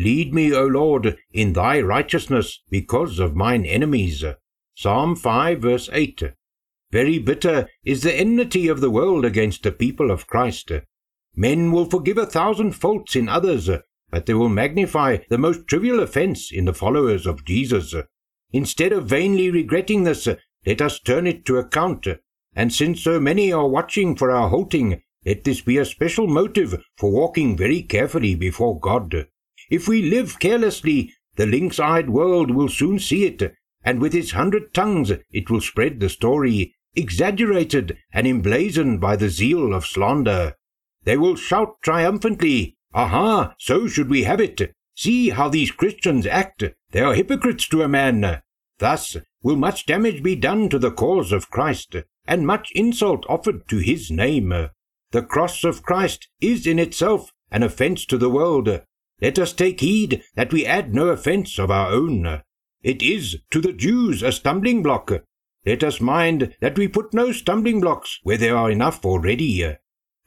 Lead me, O Lord, in thy righteousness because of mine enemies. Psalm 5, verse 8. Very bitter is the enmity of the world against the people of Christ. Men will forgive a thousand faults in others, but they will magnify the most trivial offense in the followers of Jesus. Instead of vainly regretting this, let us turn it to account. And since so many are watching for our halting, let this be a special motive for walking very carefully before God. If we live carelessly, the lynx-eyed world will soon see it, and with its hundred tongues it will spread the story, exaggerated and emblazoned by the zeal of slander. They will shout triumphantly, Aha, so should we have it. See how these Christians act. They are hypocrites to a man. Thus will much damage be done to the cause of Christ, and much insult offered to his name. The cross of Christ is in itself an offence to the world, let us take heed that we add no offence of our own. It is to the Jews a stumbling block. Let us mind that we put no stumbling blocks where there are enough already.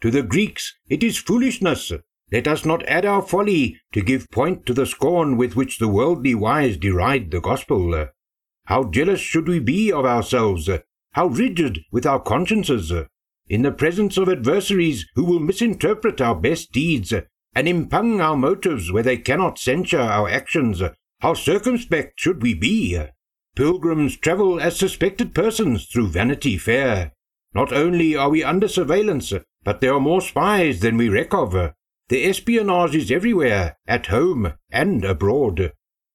To the Greeks it is foolishness. Let us not add our folly to give point to the scorn with which the worldly wise deride the gospel. How jealous should we be of ourselves, how rigid with our consciences, in the presence of adversaries who will misinterpret our best deeds and impugn our motives where they cannot censure our actions, how circumspect should we be? Pilgrims travel as suspected persons through Vanity Fair. Not only are we under surveillance, but there are more spies than we reck of. The espionage is everywhere, at home and abroad.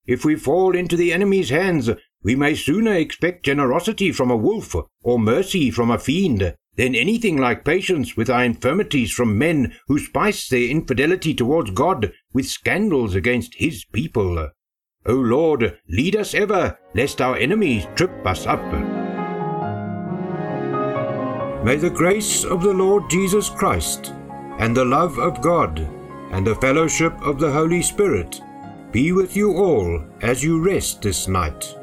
If we fall into the enemy's hands, we may sooner expect generosity from a wolf or mercy from a fiend than anything like patience with our infirmities from men who spice their infidelity towards God with scandals against his people. O Lord, lead us ever, lest our enemies trip us up. May the grace of the Lord Jesus Christ, and the love of God, and the fellowship of the Holy Spirit be with you all as you rest this night.